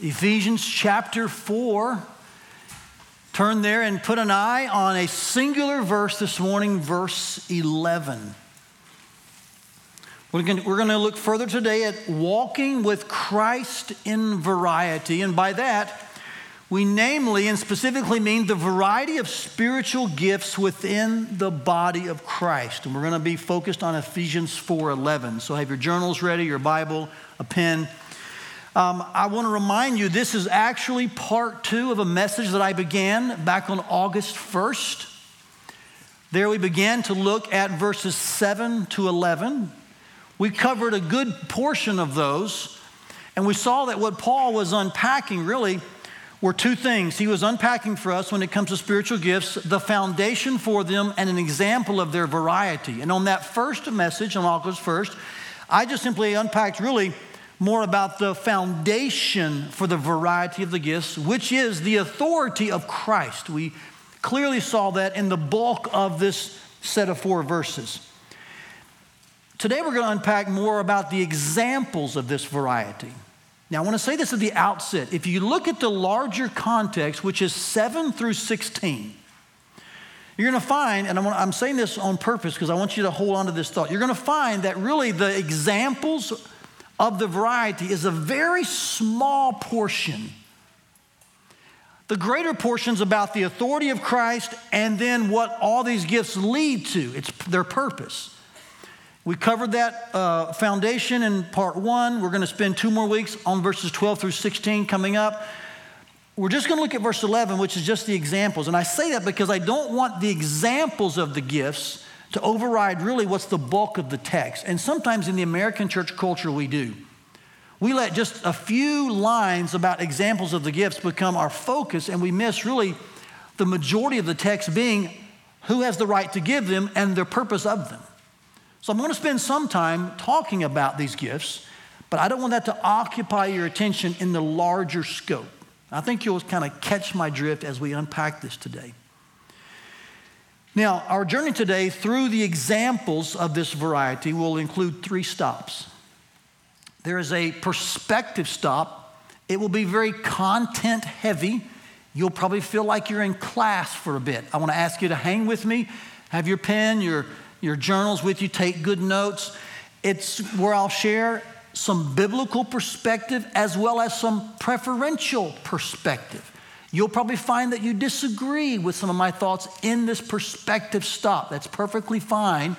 Ephesians chapter 4. Turn there and put an eye on a singular verse this morning, verse 11. We're going, to, look further today at walking with Christ in variety. And by that, we namely and specifically mean the variety of spiritual gifts within the body of Christ. And we're going to be focused on Ephesians 4:11. So have your journals ready, your Bible, a pen. Um, I want to remind you this is actually part two of a message that I began back on August 1st. There we began to look at verses 7 to 11. We covered a good portion of those, and we saw that what Paul was unpacking really were two things. He was unpacking for us when it comes to spiritual gifts the foundation for them and an example of their variety. And on that first message, on August 1st, I just simply unpacked really more about the foundation for the variety of the gifts, which is the authority of Christ. We clearly saw that in the bulk of this set of four verses. Today, we're going to unpack more about the examples of this variety. Now, I want to say this at the outset. If you look at the larger context, which is 7 through 16, you're going to find, and I'm saying this on purpose because I want you to hold on to this thought. You're going to find that really the examples of the variety is a very small portion. The greater portion is about the authority of Christ and then what all these gifts lead to. It's their purpose. We covered that uh, foundation in part one. We're going to spend two more weeks on verses 12 through 16 coming up. We're just going to look at verse 11, which is just the examples. And I say that because I don't want the examples of the gifts to override really what's the bulk of the text. And sometimes in the American church culture, we do. We let just a few lines about examples of the gifts become our focus, and we miss really the majority of the text being who has the right to give them and the purpose of them. So I'm going to spend some time talking about these gifts, but I don't want that to occupy your attention in the larger scope. I think you'll kind of catch my drift as we unpack this today. Now, our journey today through the examples of this variety will include three stops. There is a perspective stop, it will be very content heavy. You'll probably feel like you're in class for a bit. I want to ask you to hang with me, have your pen, your, your journals with you, take good notes. It's where I'll share some biblical perspective as well as some preferential perspective. You'll probably find that you disagree with some of my thoughts in this perspective stop. That's perfectly fine.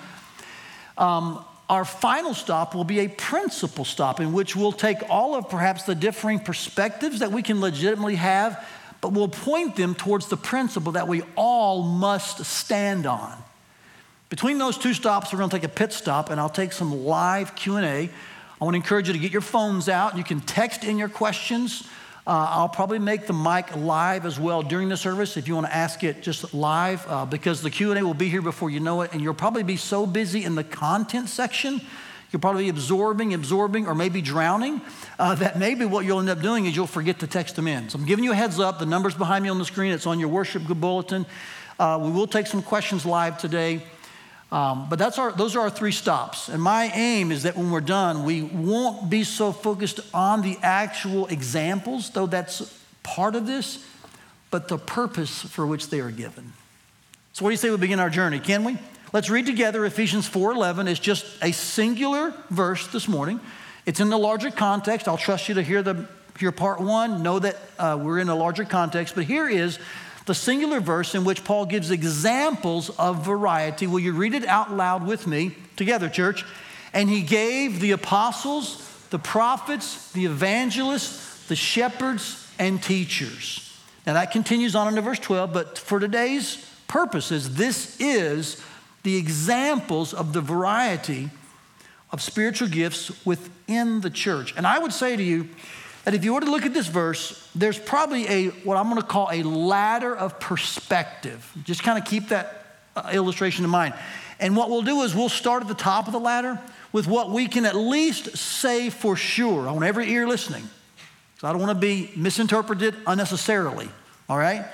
Um, our final stop will be a principle stop in which we'll take all of perhaps the differing perspectives that we can legitimately have, but we'll point them towards the principle that we all must stand on. Between those two stops, we're going to take a pit stop, and I'll take some live Q&A. I want to encourage you to get your phones out. You can text in your questions. Uh, I'll probably make the mic live as well during the service if you want to ask it just live uh, because the Q&A will be here before you know it and you'll probably be so busy in the content section you'll probably be absorbing, absorbing, or maybe drowning. Uh, that maybe what you'll end up doing is you'll forget to text them in. So I'm giving you a heads up. The number's behind me on the screen. It's on your worship bulletin. Uh, we will take some questions live today. Um, but that's our, those are our three stops. And my aim is that when we're done, we won't be so focused on the actual examples, though that's part of this, but the purpose for which they are given. So what do you say we begin our journey? Can we? Let's read together Ephesians 4:11. It's just a singular verse this morning. It's in the larger context. I'll trust you to hear the hear part one. Know that uh, we're in a larger context. But here is the singular verse in which Paul gives examples of variety. Will you read it out loud with me together, church? And he gave the apostles, the prophets, the evangelists, the shepherds, and teachers. Now that continues on into verse 12, but for today's purposes, this is the examples of the variety of spiritual gifts within the church. And I would say to you, that if you were to look at this verse, there's probably a what I'm going to call a ladder of perspective. Just kind of keep that uh, illustration in mind. And what we'll do is we'll start at the top of the ladder with what we can at least say for sure. I want every ear listening. So I don't want to be misinterpreted unnecessarily. All right?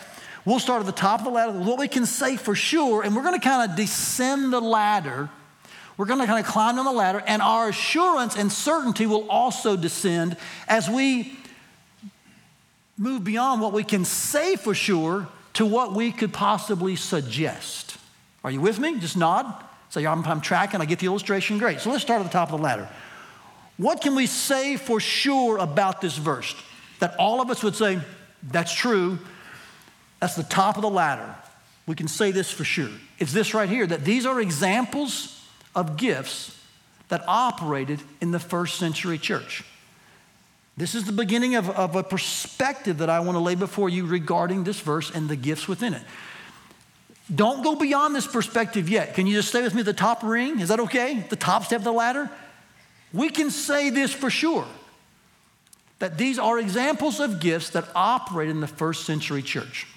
We'll start at the top of the ladder with what we can say for sure, and we're going to kind of descend the ladder we're going to kind of climb on the ladder, and our assurance and certainty will also descend as we move beyond what we can say for sure to what we could possibly suggest. Are you with me? Just nod. Say, I'm, I'm tracking, I get the illustration. Great. So let's start at the top of the ladder. What can we say for sure about this verse? That all of us would say, that's true. That's the top of the ladder. We can say this for sure. It's this right here that these are examples of gifts that operated in the first century church. This is the beginning of, of a perspective that I want to lay before you regarding this verse and the gifts within it. Don't go beyond this perspective yet. Can you just stay with me at the top ring? Is that okay? The top step of the ladder? We can say this for sure that these are examples of gifts that operate in the first century church.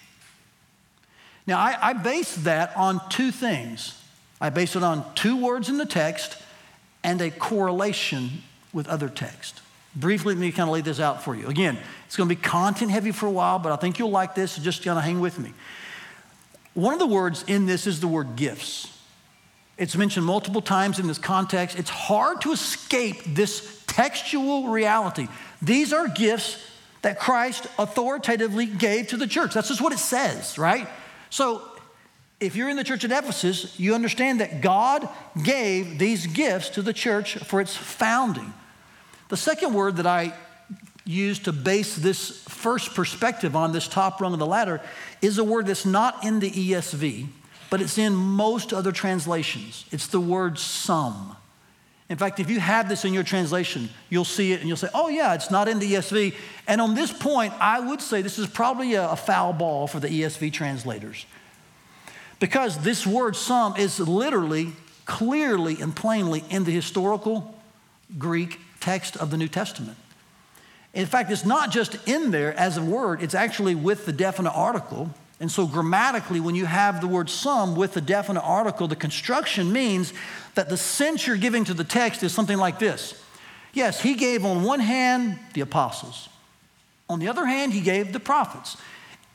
Now, I, I base that on two things. I base it on two words in the text and a correlation with other text. Briefly, let me kind of lay this out for you. Again, it's going to be content heavy for a while, but I think you'll like this, so just kind of hang with me. One of the words in this is the word gifts. It's mentioned multiple times in this context. It's hard to escape this textual reality. These are gifts that Christ authoritatively gave to the church. That's just what it says, right? So if you're in the church at Ephesus, you understand that God gave these gifts to the church for its founding. The second word that I use to base this first perspective on this top rung of the ladder is a word that's not in the ESV, but it's in most other translations. It's the word some. In fact, if you have this in your translation, you'll see it and you'll say, oh, yeah, it's not in the ESV. And on this point, I would say this is probably a, a foul ball for the ESV translators. Because this word some is literally, clearly, and plainly in the historical Greek text of the New Testament. In fact, it's not just in there as a word, it's actually with the definite article. And so, grammatically, when you have the word some with the definite article, the construction means that the sense you're giving to the text is something like this Yes, he gave on one hand the apostles, on the other hand, he gave the prophets.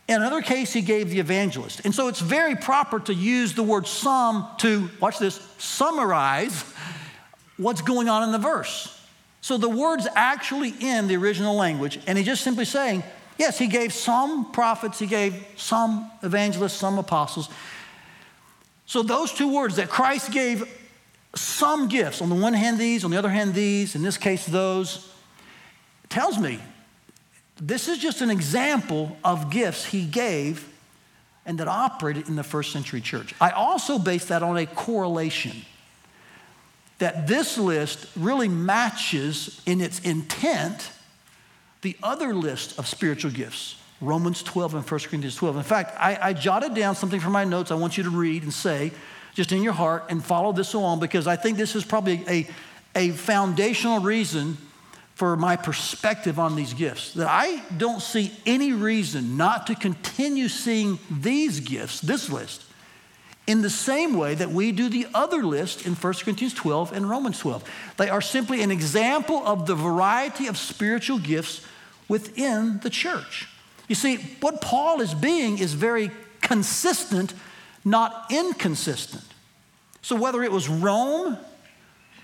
In another case, he gave the evangelist. And so it's very proper to use the word some to, watch this, summarize what's going on in the verse. So the word's actually in the original language, and he's just simply saying, yes, he gave some prophets, he gave some evangelists, some apostles. So those two words that Christ gave some gifts. On the one hand, these, on the other hand, these, in this case, those. tells me this is just an example of gifts he gave and that operated in the first century church. I also base that on a correlation that this list really matches in its intent the other list of spiritual gifts Romans 12 and 1 Corinthians 12. In fact, I, I jotted down something from my notes I want you to read and say just in your heart and follow this along because I think this is probably a, a foundational reason for my perspective on these gifts. That I don't see any reason not to continue seeing these gifts, this list, in the same way that we do the other list in 1 Corinthians 12 and Romans 12. They are simply an example of the variety of spiritual gifts within the church. You see, what Paul is being is very consistent not inconsistent. So, whether it was Rome,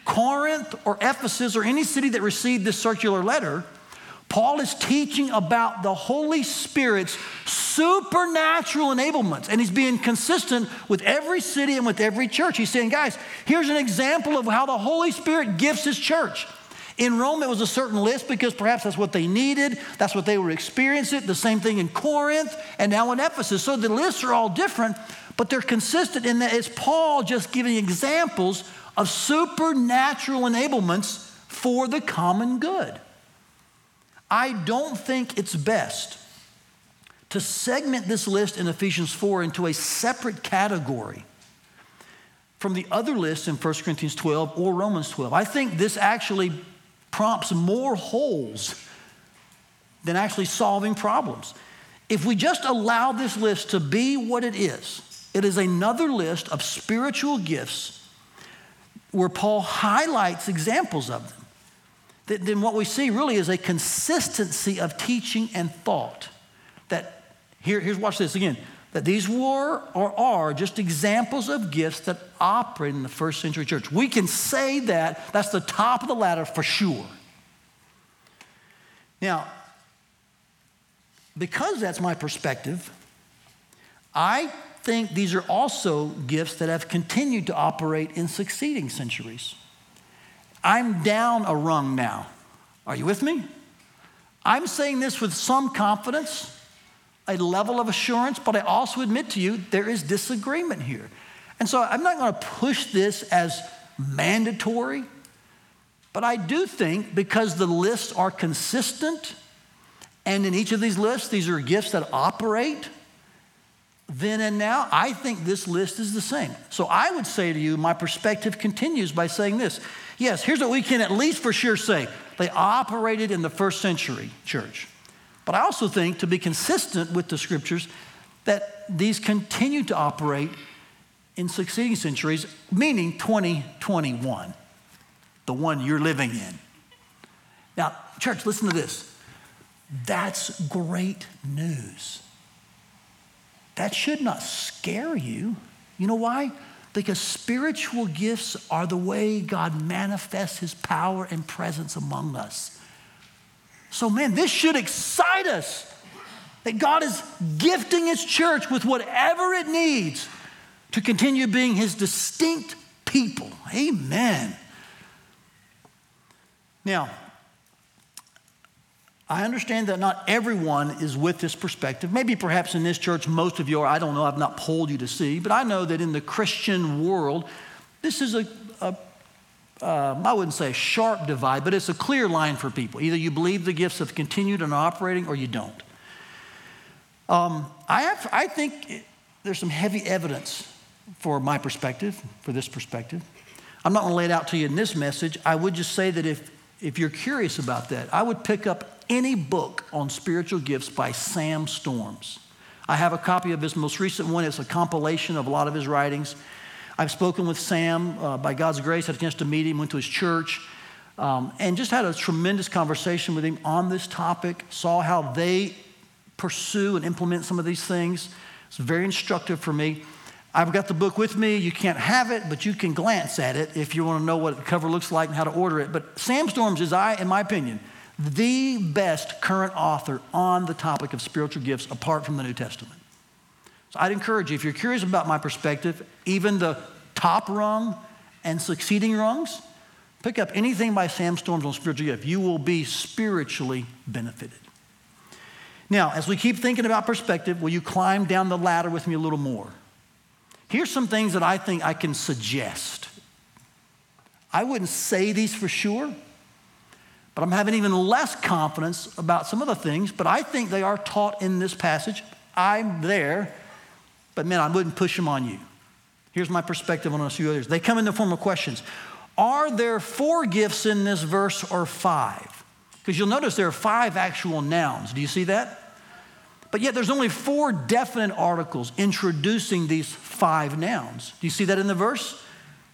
Corinth, or Ephesus, or any city that received this circular letter, Paul is teaching about the Holy Spirit's supernatural enablements, and he's being consistent with every city and with every church. He's saying, guys, here's an example of how the Holy Spirit gifts his church. In Rome, it was a certain list because perhaps that's what they needed, that's what they were experiencing. The same thing in Corinth and now in Ephesus. So the lists are all different, but they're consistent in that it's Paul just giving examples of supernatural enablements for the common good. I don't think it's best to segment this list in Ephesians 4 into a separate category from the other lists in 1 Corinthians 12 or Romans 12. I think this actually prompts more holes than actually solving problems. If we just allow this list to be what it is, it is another list of spiritual gifts where Paul highlights examples of them. Then what we see really is a consistency of teaching and thought. That here, here's watch this again. That these were or are just examples of gifts that operate in the first century church. We can say that that's the top of the ladder for sure. Now, because that's my perspective, I think these are also gifts that have continued to operate in succeeding centuries. I'm down a rung now. Are you with me? I'm saying this with some confidence, a level of assurance, but I also admit to you there is disagreement here. And so I'm not going to push this as mandatory, but I do think because the lists are consistent, and in each of these lists, these are gifts that operate, then and now, I think this list is the same. So I would say to you, my perspective continues by saying this. Yes, here's what we can at least for sure say they operated in the first century church. But I also think, to be consistent with the scriptures, that these continue to operate in succeeding centuries, meaning 2021, the one you're living in. Now, church, listen to this. That's great news. That should not scare you. You know why? Because spiritual gifts are the way God manifests his power and presence among us. So, man, this should excite us that God is gifting his church with whatever it needs to continue being his distinct people. Amen. Now, I understand that not everyone is with this perspective. Maybe perhaps in this church, most of you are. I don't know. I've not polled you to see. But I know that in the Christian world, this is a, a uh, I wouldn't say a sharp divide, but it's a clear line for people. Either you believe the gifts have continued and operating or you don't. Um, I, have, I think there's some heavy evidence for my perspective, for this perspective. I'm not going to lay it out to you in this message. I would just say that if, if you're curious about that, I would pick up any book on spiritual gifts by Sam Storms. I have a copy of his most recent one. It's a compilation of a lot of his writings. I've spoken with Sam uh, by God's grace, had a chance to meet him, went to his church, um, and just had a tremendous conversation with him on this topic, saw how they pursue and implement some of these things. It's very instructive for me. I've got the book with me. You can't have it, but you can glance at it if you want to know what the cover looks like and how to order it. But Sam Storms is, I, in my opinion, the best current author on the topic of spiritual gifts apart from the New Testament. So I'd encourage you, if you're curious about my perspective, even the top rung and succeeding rungs, pick up anything by Sam Storms on spiritual gift. You will be spiritually benefited. Now, as we keep thinking about perspective, will you climb down the ladder with me a little more? Here's some things that I think I can suggest. I wouldn't say these for sure, but I'm having even less confidence about some other things, but I think they are taught in this passage. I'm there, but man, I wouldn't push them on you. Here's my perspective on a few others. They come in the form of questions. Are there four gifts in this verse or five? Because you'll notice there are five actual nouns. Do you see that? But yet there's only four definite articles introducing these five nouns. Do you see that in the verse?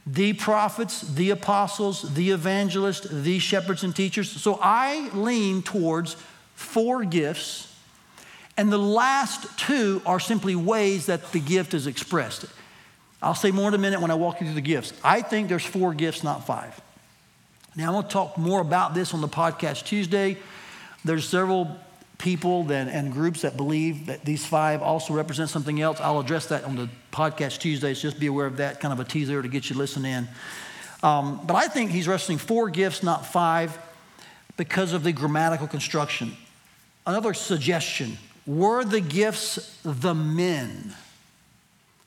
The prophets, the apostles, the evangelists, the shepherds and teachers. So I lean towards four gifts, and the last two are simply ways that the gift is expressed. I'll say more in a minute when I walk you through the gifts. I think there's four gifts, not five. Now, I'm going to talk more about this on the podcast Tuesday. There's several people that, and groups that believe that these five also represent something else. I'll address that on the podcast Tuesdays. Just be aware of that, kind of a teaser to get you listening in. Um, but I think he's wrestling four gifts, not five, because of the grammatical construction. Another suggestion were the gifts the men?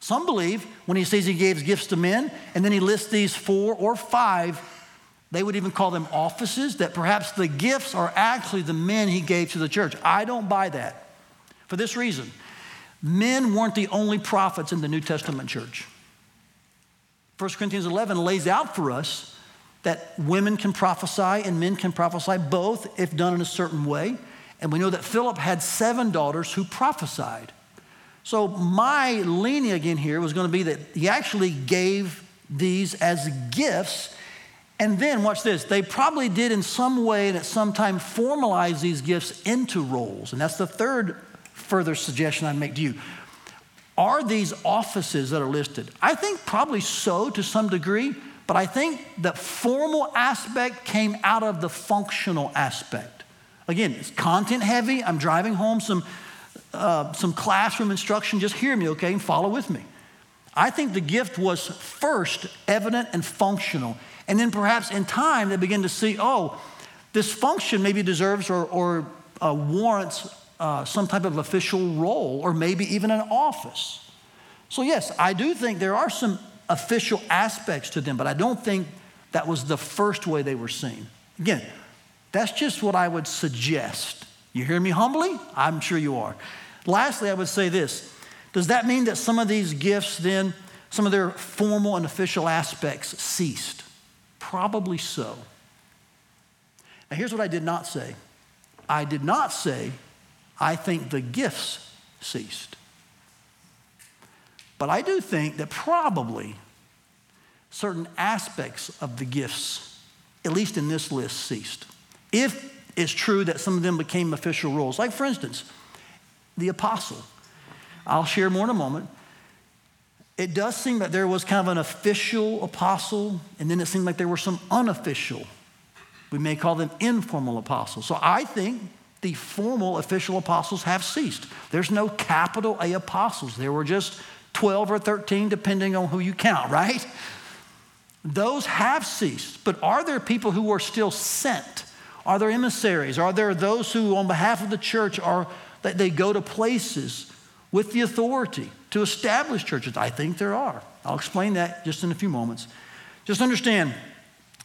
Some believe when he says he gave gifts to men, and then he lists these four or five they would even call them offices, that perhaps the gifts are actually the men he gave to the church. I don't buy that for this reason. Men weren't the only prophets in the New Testament church. 1 Corinthians 11 lays out for us that women can prophesy and men can prophesy both if done in a certain way. And we know that Philip had seven daughters who prophesied. So my leaning again here was going to be that he actually gave these as gifts and then, watch this, they probably did in some way and at some time formalize these gifts into roles. And that's the third further suggestion I'd make to you. Are these offices that are listed? I think probably so to some degree, but I think the formal aspect came out of the functional aspect. Again, it's content heavy. I'm driving home some, uh, some classroom instruction, just hear me, okay, and follow with me. I think the gift was first evident and functional. And then perhaps in time, they begin to see, oh, this function maybe deserves or, or uh, warrants uh, some type of official role or maybe even an office. So, yes, I do think there are some official aspects to them, but I don't think that was the first way they were seen. Again, that's just what I would suggest. You hear me humbly? I'm sure you are. Lastly, I would say this Does that mean that some of these gifts then, some of their formal and official aspects ceased? Probably so. Now, here's what I did not say I did not say, I think the gifts ceased. But I do think that probably certain aspects of the gifts, at least in this list, ceased. If it's true that some of them became official roles, like for instance, the apostle. I'll share more in a moment. It does seem that there was kind of an official apostle, and then it seemed like there were some unofficial. We may call them informal apostles. So I think the formal official apostles have ceased. There's no capital A apostles. There were just 12 or 13, depending on who you count, right? Those have ceased. But are there people who are still sent? Are there emissaries? Are there those who, on behalf of the church, are that they go to places with the authority to establish churches? I think there are. I'll explain that just in a few moments. Just understand,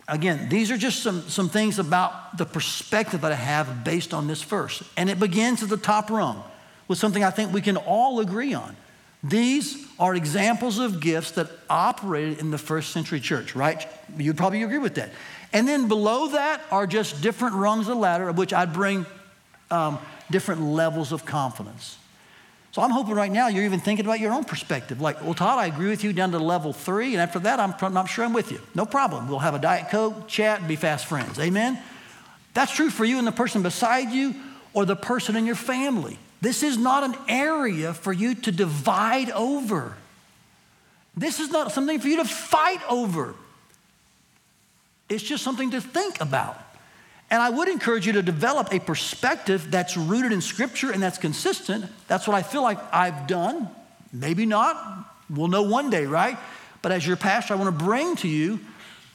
again, these are just some, some things about the perspective that I have based on this verse. And it begins at the top rung with something I think we can all agree on. These are examples of gifts that operated in the first century church, right? You'd probably agree with that. And then below that are just different rungs of the ladder, of which I'd bring um, different levels of confidence. So I'm hoping right now you're even thinking about your own perspective. Like, well, Todd, I agree with you down to level three, and after that, I'm sure I'm with you. No problem. We'll have a Diet Coke, chat, and be fast friends. Amen? That's true for you and the person beside you or the person in your family. This is not an area for you to divide over. This is not something for you to fight over. It's just something to think about. And I would encourage you to develop a perspective that's rooted in Scripture and that's consistent. That's what I feel like I've done. Maybe not. We'll know one day, right? But as your pastor, I want to bring to you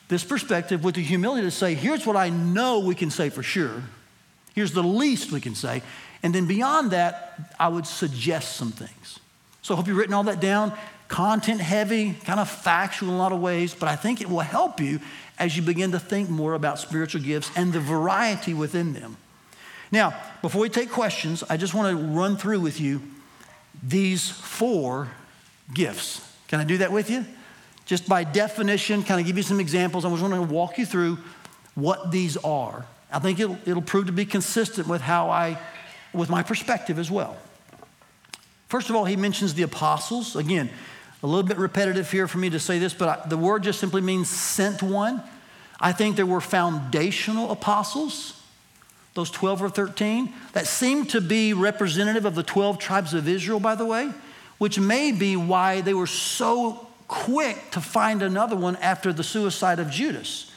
this perspective with the humility to say, here's what I know we can say for sure. Here's the least we can say. And then beyond that, I would suggest some things. So I hope you've written all that down. Content heavy, kind of factual in a lot of ways, but I think it will help you as you begin to think more about spiritual gifts and the variety within them. Now, before we take questions, I just want to run through with you these four gifts. Can I do that with you? Just by definition, kind of give you some examples. I just going to walk you through what these are. I think it'll, it'll prove to be consistent with how I with my perspective as well. First of all, he mentions the apostles. Again, a little bit repetitive here for me to say this, but the word just simply means sent one. I think there were foundational apostles, those 12 or 13, that seem to be representative of the 12 tribes of Israel, by the way, which may be why they were so quick to find another one after the suicide of Judas.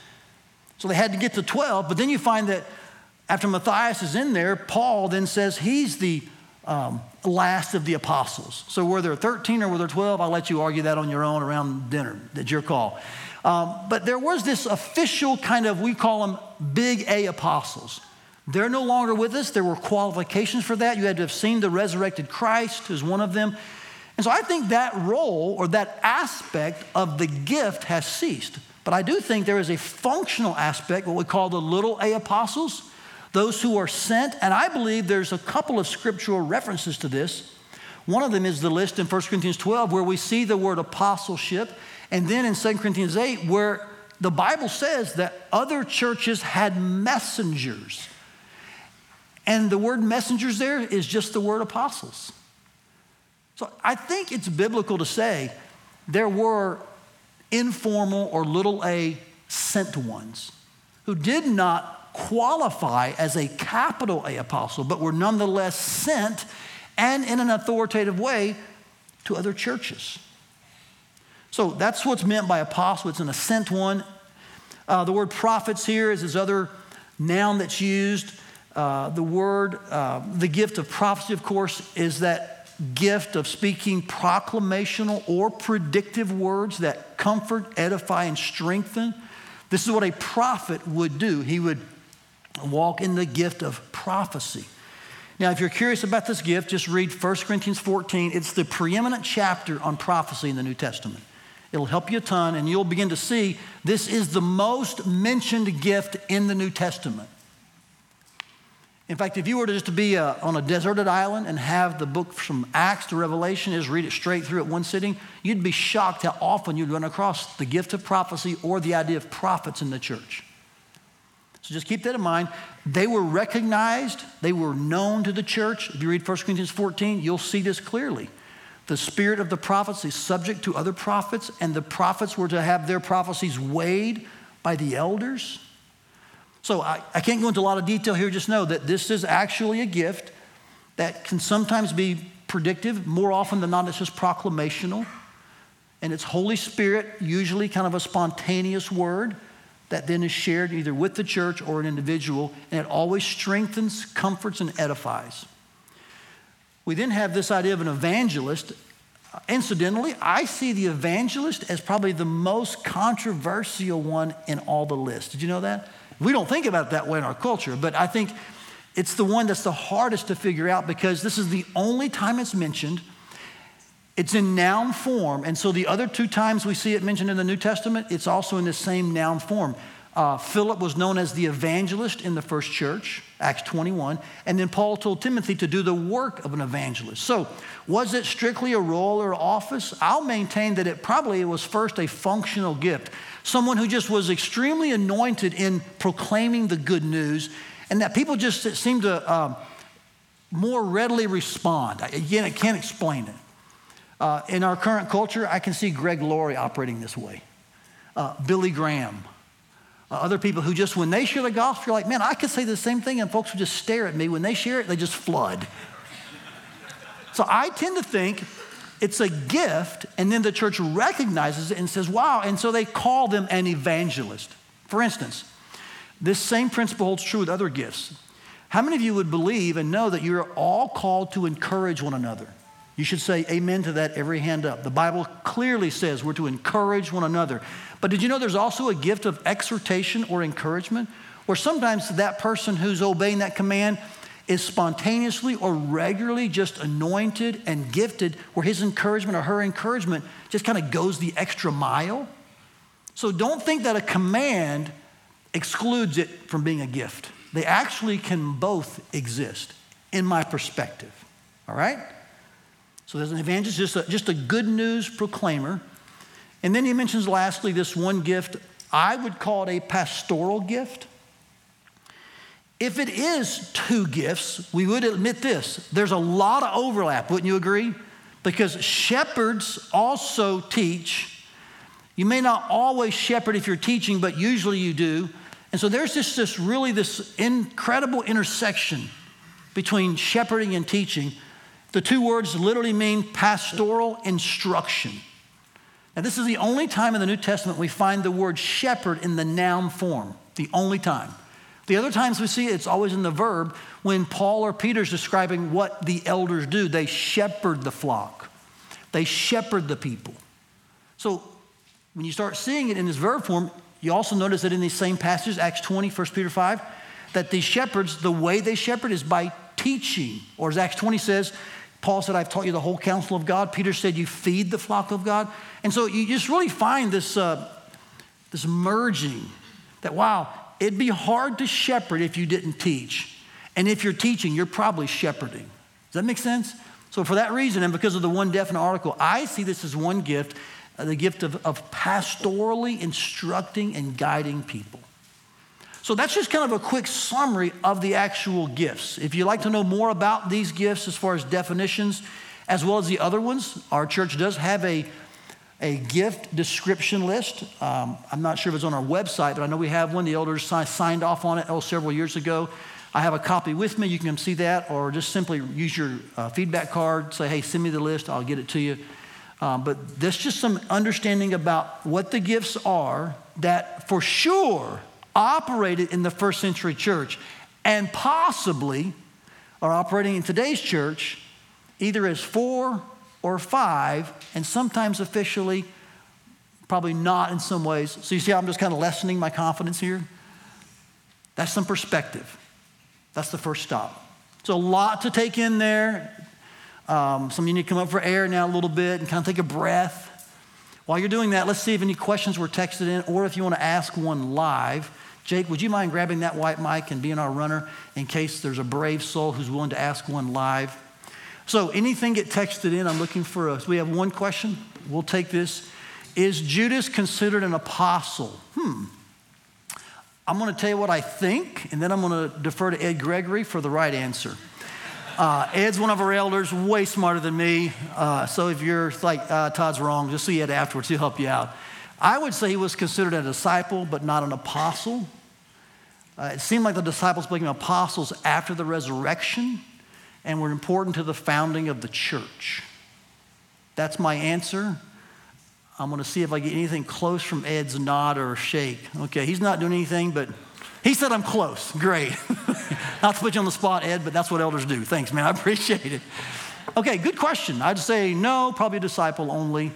So they had to get to 12, but then you find that after Matthias is in there, Paul then says he's the um, last of the apostles. So were there 13 or were there 12? I'll let you argue that on your own around dinner. That's your call. Um, but there was this official kind of, we call them big A apostles. They're no longer with us. There were qualifications for that. You had to have seen the resurrected Christ as one of them. And so I think that role or that aspect of the gift has ceased. But I do think there is a functional aspect, what we call the little a apostles those who are sent, and I believe there's a couple of scriptural references to this. One of them is the list in 1 Corinthians 12 where we see the word apostleship, and then in 2 Corinthians 8 where the Bible says that other churches had messengers. And the word messengers there is just the word apostles. So I think it's biblical to say there were informal or little a sent ones who did not qualify as a capital A apostle, but were nonetheless sent and in an authoritative way to other churches. So that's what's meant by apostle. It's an assent one. Uh, the word prophets here is this other noun that's used. Uh, the word, uh, the gift of prophecy, of course, is that gift of speaking proclamational or predictive words that comfort, edify, and strengthen. This is what a prophet would do. He would walk in the gift of prophecy. Now, if you're curious about this gift, just read 1 Corinthians 14. It's the preeminent chapter on prophecy in the New Testament. It'll help you a ton, and you'll begin to see this is the most mentioned gift in the New Testament. In fact, if you were to just to be uh, on a deserted island and have the book from Acts to Revelation, is read it straight through at one sitting, you'd be shocked how often you'd run across the gift of prophecy or the idea of prophets in the church. So just keep that in mind. They were recognized, they were known to the church. If you read 1 Corinthians 14, you'll see this clearly. The spirit of the prophets is subject to other prophets, and the prophets were to have their prophecies weighed by the elders. So I, I can't go into a lot of detail here, just know that this is actually a gift that can sometimes be predictive. More often than not, it's just proclamational. And it's Holy Spirit, usually kind of a spontaneous word that then is shared either with the church or an individual, and it always strengthens, comforts, and edifies. We then have this idea of an evangelist. Incidentally, I see the evangelist as probably the most controversial one in all the list. Did you know that? We don't think about it that way in our culture, but I think it's the one that's the hardest to figure out because this is the only time it's mentioned. It's in noun form. And so the other two times we see it mentioned in the New Testament, it's also in the same noun form. Uh, Philip was known as the evangelist in the first church, Acts 21. And then Paul told Timothy to do the work of an evangelist. So, was it strictly a role or office? I'll maintain that it probably was first a functional gift. Someone who just was extremely anointed in proclaiming the good news, and that people just seemed to um, more readily respond. Again, I can't explain it. Uh, in our current culture, I can see Greg Laurie operating this way, uh, Billy Graham, uh, other people who just, when they share the gospel, you're like, man, I could say the same thing, and folks would just stare at me. When they share it, they just flood. so I tend to think it's a gift, and then the church recognizes it and says, wow, and so they call them an evangelist. For instance, this same principle holds true with other gifts. How many of you would believe and know that you're all called to encourage one another? You should say amen to that, every hand up. The Bible clearly says we're to encourage one another. But did you know there's also a gift of exhortation or encouragement? Where sometimes that person who's obeying that command is spontaneously or regularly just anointed and gifted, where his encouragement or her encouragement just kind of goes the extra mile. So don't think that a command excludes it from being a gift. They actually can both exist, in my perspective. All right? So there's an evangelist, just a, just a good news proclaimer. And then he mentions lastly this one gift. I would call it a pastoral gift. If it is two gifts, we would admit this there's a lot of overlap, wouldn't you agree? Because shepherds also teach. You may not always shepherd if you're teaching, but usually you do. And so there's just this really this incredible intersection between shepherding and teaching. The two words literally mean pastoral instruction. Now, this is the only time in the New Testament we find the word shepherd in the noun form, the only time. The other times we see it, it's always in the verb when Paul or Peter's describing what the elders do. They shepherd the flock, they shepherd the people. So when you start seeing it in this verb form, you also notice that in these same passages, Acts 20, 1 Peter 5, that these shepherds, the way they shepherd is by teaching. Or as Acts 20 says, Paul said, I've taught you the whole counsel of God. Peter said, You feed the flock of God. And so you just really find this, uh, this merging that, wow, it'd be hard to shepherd if you didn't teach. And if you're teaching, you're probably shepherding. Does that make sense? So, for that reason, and because of the one definite article, I see this as one gift uh, the gift of, of pastorally instructing and guiding people. So that's just kind of a quick summary of the actual gifts. If you'd like to know more about these gifts as far as definitions, as well as the other ones, our church does have a, a gift description list. Um, I'm not sure if it's on our website, but I know we have one. The elders signed off on it oh, several years ago. I have a copy with me. You can see that, or just simply use your uh, feedback card. Say, hey, send me the list. I'll get it to you. Um, but there's just some understanding about what the gifts are that for sure operated in the first century church and possibly are operating in today's church either as four or five, and sometimes officially, probably not in some ways. So you see, I'm just kind of lessening my confidence here. That's some perspective. That's the first stop. So a lot to take in there. Um, some of you need to come up for air now a little bit and kind of take a breath. While you're doing that, let's see if any questions were texted in or if you want to ask one live. Jake, would you mind grabbing that white mic and being our runner in case there's a brave soul who's willing to ask one live? So, anything get texted in, I'm looking for us. We have one question. We'll take this. Is Judas considered an apostle? Hmm. I'm going to tell you what I think, and then I'm going to defer to Ed Gregory for the right answer. Uh, Ed's one of our elders, way smarter than me. Uh, so if you're like, uh, Todd's wrong, just see Ed afterwards, he'll help you out. I would say he was considered a disciple, but not an apostle. Uh, it seemed like the disciples became apostles after the resurrection and were important to the founding of the church. That's my answer. I'm going to see if I get anything close from Ed's nod or shake. Okay, he's not doing anything, but he said I'm close. Great. not to put you on the spot, Ed, but that's what elders do. Thanks, man. I appreciate it. Okay, good question. I'd say no, probably disciple only,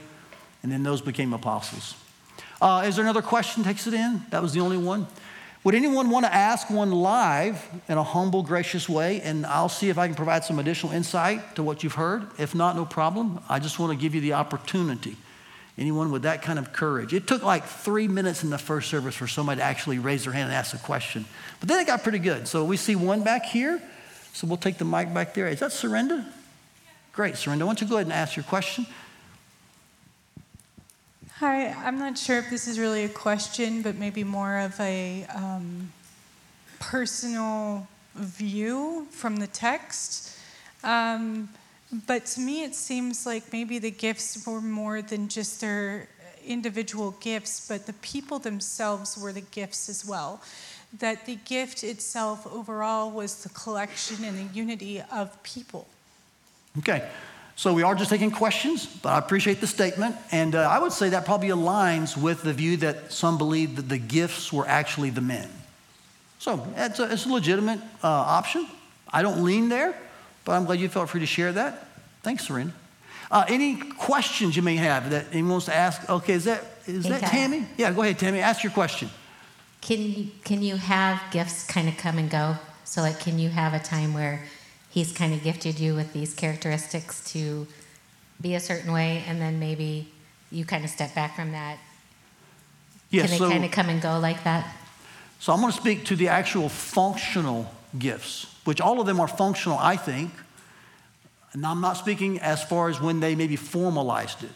and then those became apostles. Uh, is there another question? Takes it in. That was the only one. Would anyone want to ask one live in a humble, gracious way? And I'll see if I can provide some additional insight to what you've heard. If not, no problem. I just want to give you the opportunity. Anyone with that kind of courage? It took like three minutes in the first service for somebody to actually raise their hand and ask a question. But then it got pretty good. So we see one back here. So we'll take the mic back there. Is that Surrender? Great, Surrender. Why don't you go ahead and ask your question? Hi, I'm not sure if this is really a question, but maybe more of a um, personal view from the text. Um, but to me, it seems like maybe the gifts were more than just their individual gifts, but the people themselves were the gifts as well. That the gift itself overall was the collection and the unity of people. Okay. So we are just taking questions, but I appreciate the statement. And uh, I would say that probably aligns with the view that some believe that the gifts were actually the men. So it's a, it's a legitimate uh, option. I don't lean there, but I'm glad you felt free to share that. Thanks, Serena. Uh, any questions you may have that anyone wants to ask? Okay, is that is that Tammy? Yeah, go ahead, Tammy. Ask your question. Can you, can you have gifts kind of come and go? So, like, can you have a time where he's kind of gifted you with these characteristics to be a certain way, and then maybe you kind of step back from that. Yes, Can it so, kind of come and go like that? So I'm going to speak to the actual functional gifts, which all of them are functional, I think. And I'm not speaking as far as when they maybe formalized it.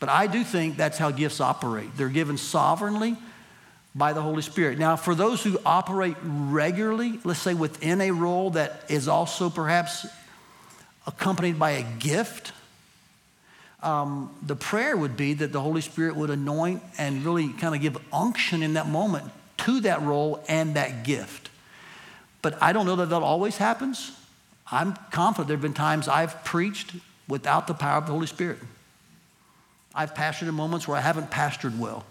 But I do think that's how gifts operate. They're given sovereignly by the Holy Spirit. Now, for those who operate regularly, let's say within a role that is also perhaps accompanied by a gift, um, the prayer would be that the Holy Spirit would anoint and really kind of give unction in that moment to that role and that gift. But I don't know that that always happens. I'm confident there have been times I've preached without the power of the Holy Spirit. I've pastored in moments where I haven't pastored well.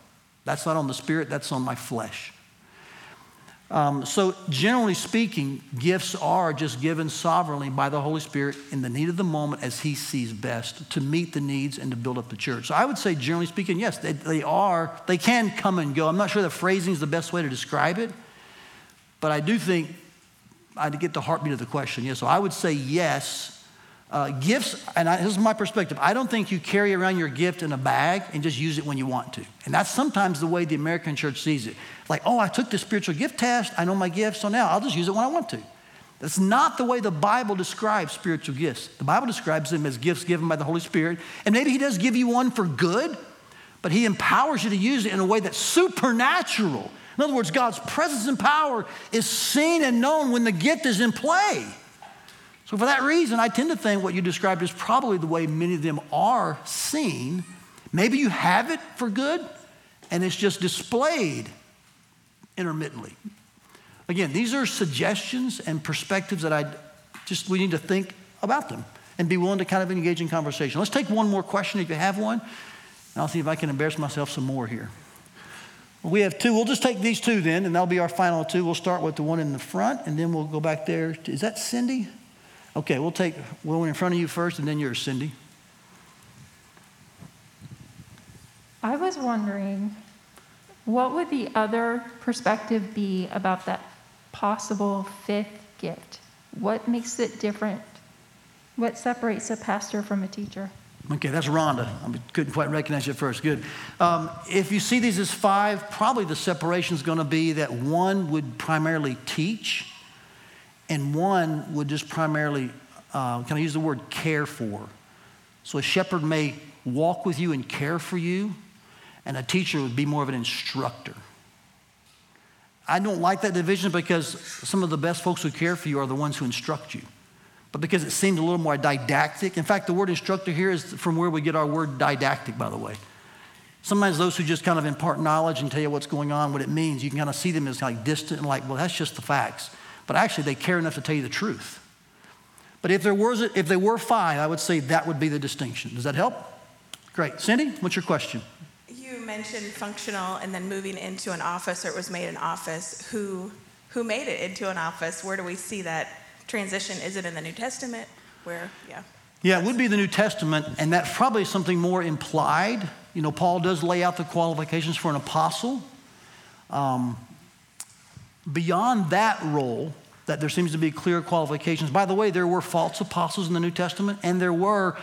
That's not on the spirit, that's on my flesh. Um, so, generally speaking, gifts are just given sovereignly by the Holy Spirit in the need of the moment as He sees best to meet the needs and to build up the church. So, I would say, generally speaking, yes, they, they are, they can come and go. I'm not sure the phrasing is the best way to describe it, but I do think I get the heartbeat of the question. Yes, so I would say yes, uh, gifts, and I, this is my perspective, I don't think you carry around your gift in a bag and just use it when you want to. And that's sometimes the way the American church sees it. Like, oh, I took the spiritual gift test, I know my gift, so now I'll just use it when I want to. That's not the way the Bible describes spiritual gifts. The Bible describes them as gifts given by the Holy Spirit. And maybe He does give you one for good, but He empowers you to use it in a way that's supernatural. In other words, God's presence and power is seen and known when the gift is in play. So, for that reason, I tend to think what you described is probably the way many of them are seen. Maybe you have it for good, and it's just displayed intermittently. Again, these are suggestions and perspectives that I just, we need to think about them and be willing to kind of engage in conversation. Let's take one more question if you have one, and I'll see if I can embarrass myself some more here. We have two. We'll just take these two then, and that'll be our final two. We'll start with the one in the front, and then we'll go back there. Is that Cindy? Okay, we'll take one in front of you first, and then yours, Cindy. I was wondering, what would the other perspective be about that possible fifth gift? What makes it different? What separates a pastor from a teacher? Okay, that's Rhonda. I couldn't quite recognize you at first. Good. Um, if you see these as five, probably the separation is going to be that one would primarily teach, and one would just primarily, uh, can I use the word care for? So a shepherd may walk with you and care for you, and a teacher would be more of an instructor. I don't like that division because some of the best folks who care for you are the ones who instruct you but because it seemed a little more didactic. In fact, the word instructor here is from where we get our word didactic, by the way. Sometimes those who just kind of impart knowledge and tell you what's going on, what it means, you can kind of see them as like distant and like, well, that's just the facts. But actually, they care enough to tell you the truth. But if there was, if there were five, I would say that would be the distinction. Does that help? Great. Cindy, what's your question? You mentioned functional and then moving into an office, or it was made an office. Who, who made it into an office? Where do we see that transition? Is it in the New Testament? Where, yeah. Yeah, it would be the New Testament, and that's probably something more implied. You know, Paul does lay out the qualifications for an apostle. Um, beyond that role, that there seems to be clear qualifications. By the way, there were false apostles in the New Testament, and there were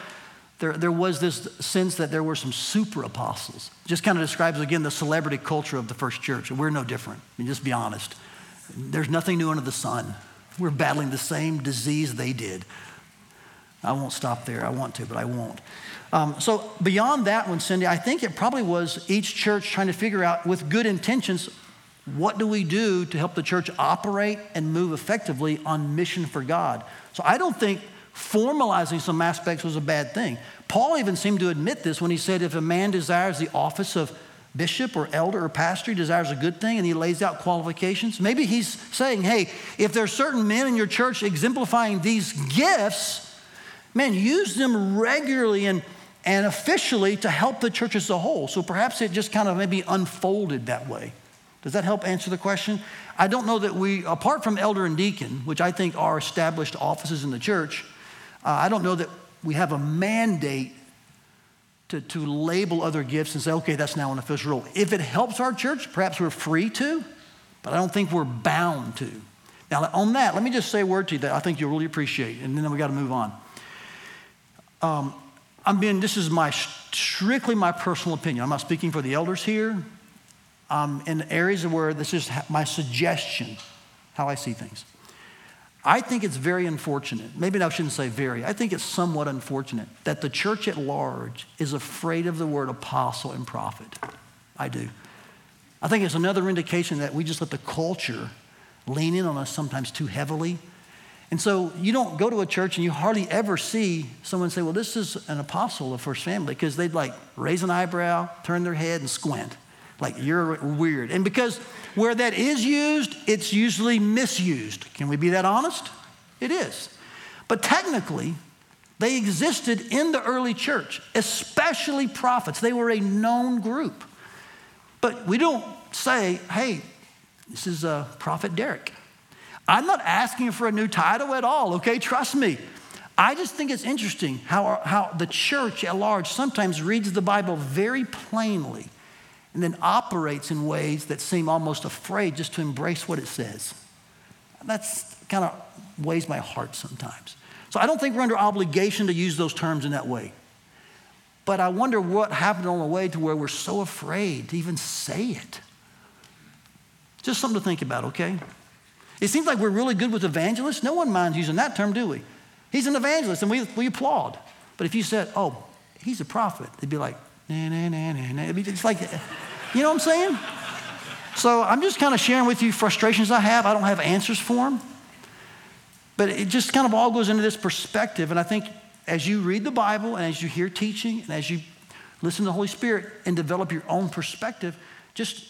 there, there was this sense that there were some super apostles. Just kind of describes again the celebrity culture of the first church. We're no different. I mean, just be honest. There's nothing new under the sun. We're battling the same disease they did. I won't stop there. I want to, but I won't. Um, so, beyond that one, Cindy, I think it probably was each church trying to figure out, with good intentions, what do we do to help the church operate and move effectively on mission for God? So, I don't think formalizing some aspects was a bad thing. Paul even seemed to admit this when he said, if a man desires the office of bishop or elder or pastor he desires a good thing and he lays out qualifications. Maybe he's saying, hey, if there's certain men in your church exemplifying these gifts, man, use them regularly and, and officially to help the church as a whole. So perhaps it just kind of maybe unfolded that way. Does that help answer the question? I don't know that we, apart from elder and deacon, which I think are established offices in the church, uh, I don't know that we have a mandate to, to label other gifts and say, okay, that's now an official role. If it helps our church, perhaps we're free to, but I don't think we're bound to. Now, on that, let me just say a word to you that I think you'll really appreciate, and then we got to move on. Um, I'm being, this is my strictly my personal opinion. I'm not speaking for the elders here. Um, in areas where this is my suggestion, how I see things. I think it's very unfortunate. Maybe I shouldn't say very. I think it's somewhat unfortunate that the church at large is afraid of the word apostle and prophet. I do. I think it's another indication that we just let the culture lean in on us sometimes too heavily. And so you don't go to a church and you hardly ever see someone say, Well, this is an apostle of First Family, because they'd like raise an eyebrow, turn their head, and squint. Like, you're weird. And because where that is used, it's usually misused. Can we be that honest? It is. But technically, they existed in the early church, especially prophets. They were a known group. But we don't say, hey, this is a prophet Derek. I'm not asking for a new title at all, okay? Trust me. I just think it's interesting how, how the church at large sometimes reads the Bible very plainly and then operates in ways that seem almost afraid just to embrace what it says. That's kind of weighs my heart sometimes. So I don't think we're under obligation to use those terms in that way. But I wonder what happened on the way to where we're so afraid to even say it. Just something to think about, okay? It seems like we're really good with evangelists. No one minds using that term, do we? He's an evangelist, and we, we applaud. But if you said, oh, he's a prophet, they'd be like, nah, nah, nah. It's like, you know what I'm saying? So I'm just kind of sharing with you frustrations I have. I don't have answers for them. But it just kind of all goes into this perspective. And I think as you read the Bible and as you hear teaching and as you listen to the Holy Spirit and develop your own perspective, just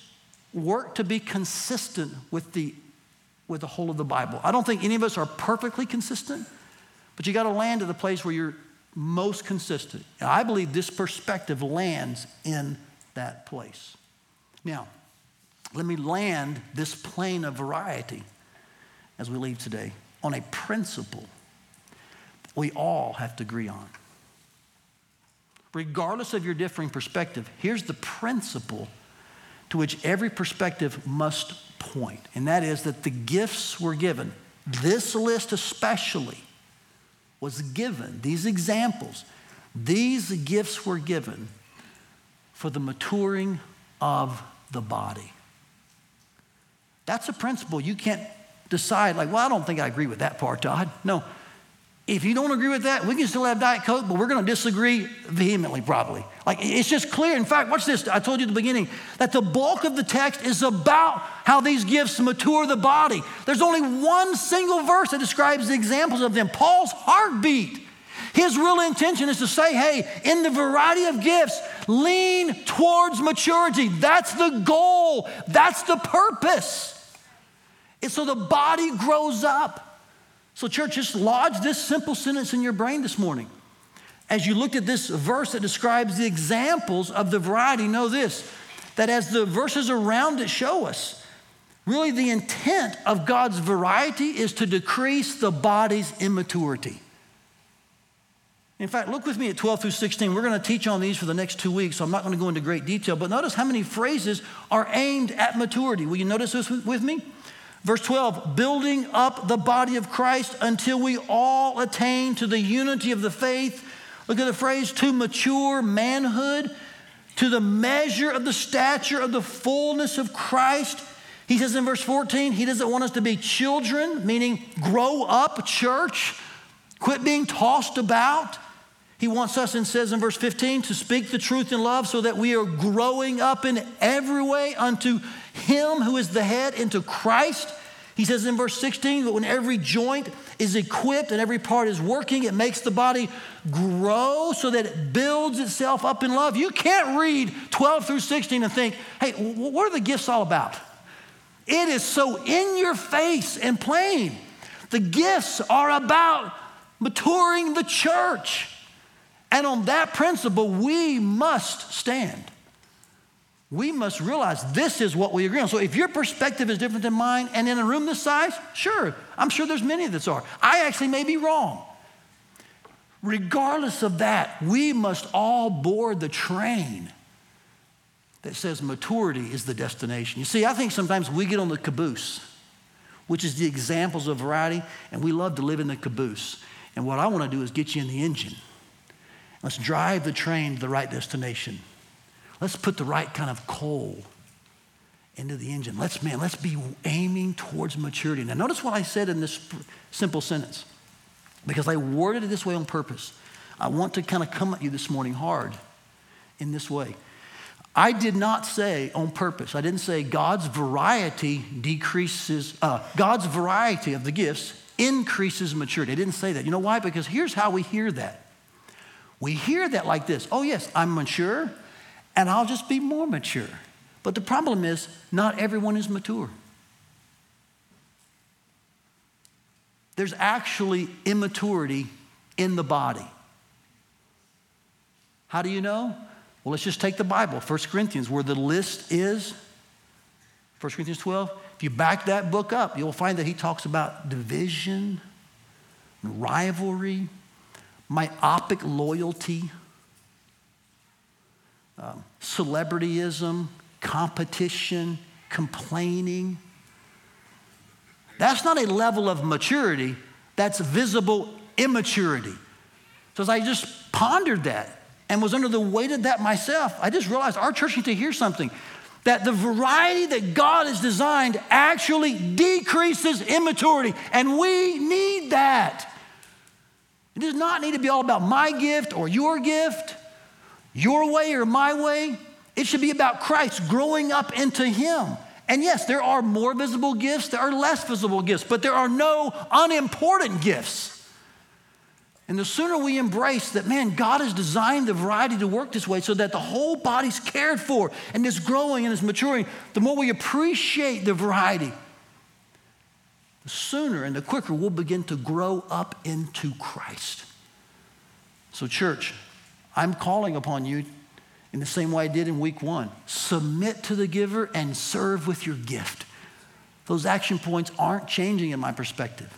work to be consistent with the, with the whole of the Bible. I don't think any of us are perfectly consistent, but you got to land at the place where you're most consistent. And I believe this perspective lands in that place. Now, Let me land this plane of variety as we leave today on a principle we all have to agree on. Regardless of your differing perspective, here's the principle to which every perspective must point, and that is that the gifts were given, this list especially was given, these examples, these gifts were given for the maturing of the body. That's a principle. You can't decide, like, well, I don't think I agree with that part, Todd. No. If you don't agree with that, we can still have Diet Coke, but we're going to disagree vehemently, probably. Like, it's just clear. In fact, watch this. I told you at the beginning that the bulk of the text is about how these gifts mature the body. There's only one single verse that describes the examples of them Paul's heartbeat. His real intention is to say, hey, in the variety of gifts, lean towards maturity. That's the goal, that's the purpose. And so the body grows up. So, church, just lodge this simple sentence in your brain this morning. As you looked at this verse that describes the examples of the variety, know this that as the verses around it show us, really the intent of God's variety is to decrease the body's immaturity. In fact, look with me at 12 through 16. We're going to teach on these for the next two weeks, so I'm not going to go into great detail, but notice how many phrases are aimed at maturity. Will you notice this with me? Verse 12, building up the body of Christ until we all attain to the unity of the faith. Look at the phrase, to mature manhood, to the measure of the stature of the fullness of Christ. He says in verse 14, he doesn't want us to be children, meaning grow up, church, quit being tossed about. He wants us, and says in verse 15, to speak the truth in love so that we are growing up in every way unto Him who is the head, into Christ. He says in verse 16 but when every joint is equipped and every part is working, it makes the body grow so that it builds itself up in love. You can't read 12 through 16 and think, hey, what are the gifts all about? It is so in your face and plain. The gifts are about maturing the church. And on that principle, we must stand. We must realize this is what we agree on. So if your perspective is different than mine and in a room this size, sure, I'm sure there's many that are. I actually may be wrong. Regardless of that, we must all board the train that says maturity is the destination. You see, I think sometimes we get on the caboose, which is the examples of variety, and we love to live in the caboose. And what I want to do is get you in the engine. Let's drive the train to the right destination. Let's put the right kind of coal into the engine. Let's, man, let's be aiming towards maturity. Now, notice what I said in this simple sentence, because I worded it this way on purpose. I want to kind of come at you this morning hard in this way. I did not say on purpose, I didn't say God's variety decreases, uh, God's variety of the gifts increases maturity. I didn't say that. You know why? Because here's how we hear that. We hear that like this oh, yes, I'm mature and I'll just be more mature. But the problem is, not everyone is mature. There's actually immaturity in the body. How do you know? Well, let's just take the Bible, 1 Corinthians, where the list is 1 Corinthians 12. If you back that book up, you'll find that he talks about division, rivalry, myopic loyalty, um, celebrityism, competition, complaining. That's not a level of maturity, that's visible immaturity. So as I just pondered that and was under the weight of that myself, I just realized our church needs to hear something. That the variety that God has designed actually decreases immaturity, and we need that. It does not need to be all about my gift or your gift, your way or my way. It should be about Christ growing up into Him. And yes, there are more visible gifts, there are less visible gifts, but there are no unimportant gifts. And the sooner we embrace that, man, God has designed the variety to work this way so that the whole body's cared for and is growing and is maturing, the more we appreciate the variety, the sooner and the quicker we'll begin to grow up into Christ. So, church, I'm calling upon you in the same way I did in week one. Submit to the giver and serve with your gift. Those action points aren't changing in my perspective.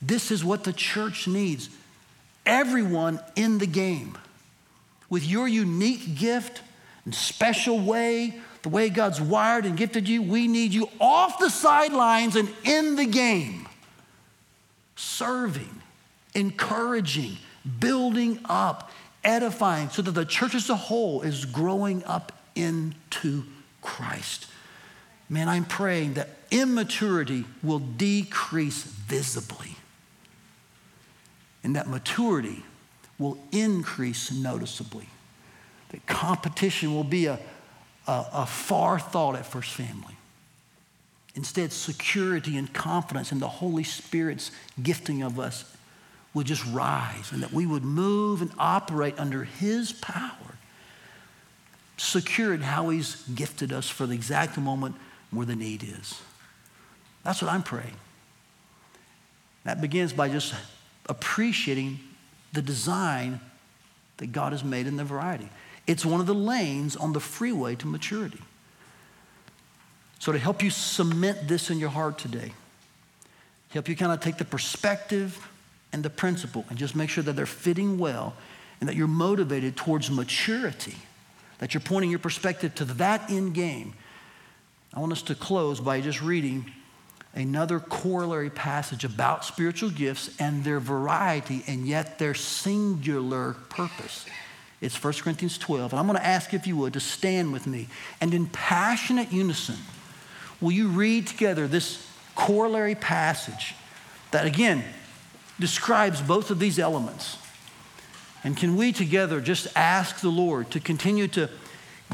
This is what the church needs. Everyone in the game with your unique gift and special way, the way God's wired and gifted you, we need you off the sidelines and in the game, serving, encouraging, building up, edifying, so that the church as a whole is growing up into Christ. Man, I'm praying that immaturity will decrease visibly and that maturity will increase noticeably. That competition will be a, a, a far thought at First Family. Instead, security and confidence in the Holy Spirit's gifting of us would just rise and that we would move and operate under His power, secure in how He's gifted us for the exact moment where the need is. That's what I'm praying. That begins by just appreciating the design that God has made in the variety. It's one of the lanes on the freeway to maturity. So, to help you cement this in your heart today, help you kind of take the perspective and the principle and just make sure that they're fitting well and that you're motivated towards maturity, that you're pointing your perspective to that end game. I want us to close by just reading another corollary passage about spiritual gifts and their variety and yet their singular purpose. It's 1 Corinthians 12. And I'm going to ask if you would to stand with me. And in passionate unison, will you read together this corollary passage that, again, describes both of these elements? And can we together just ask the Lord to continue to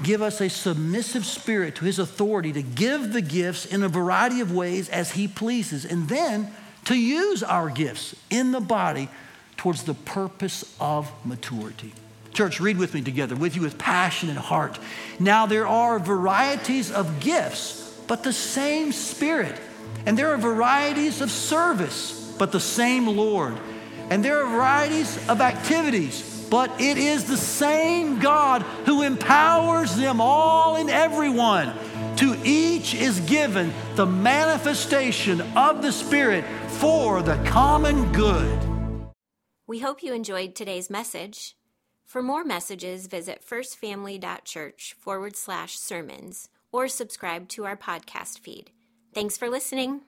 give us a submissive spirit to his authority to give the gifts in a variety of ways as he pleases, and then to use our gifts in the body towards the purpose of maturity. Church, read with me together, with you with passion and heart. Now, there are varieties of gifts, but the same Spirit. And there are varieties of service, but the same Lord. And there are varieties of activities but it is the same God who empowers them all and everyone. To each is given the manifestation of the Spirit for the common good. We hope you enjoyed today's message. For more messages, visit firstfamily.church forward slash sermons or subscribe to our podcast feed. Thanks for listening.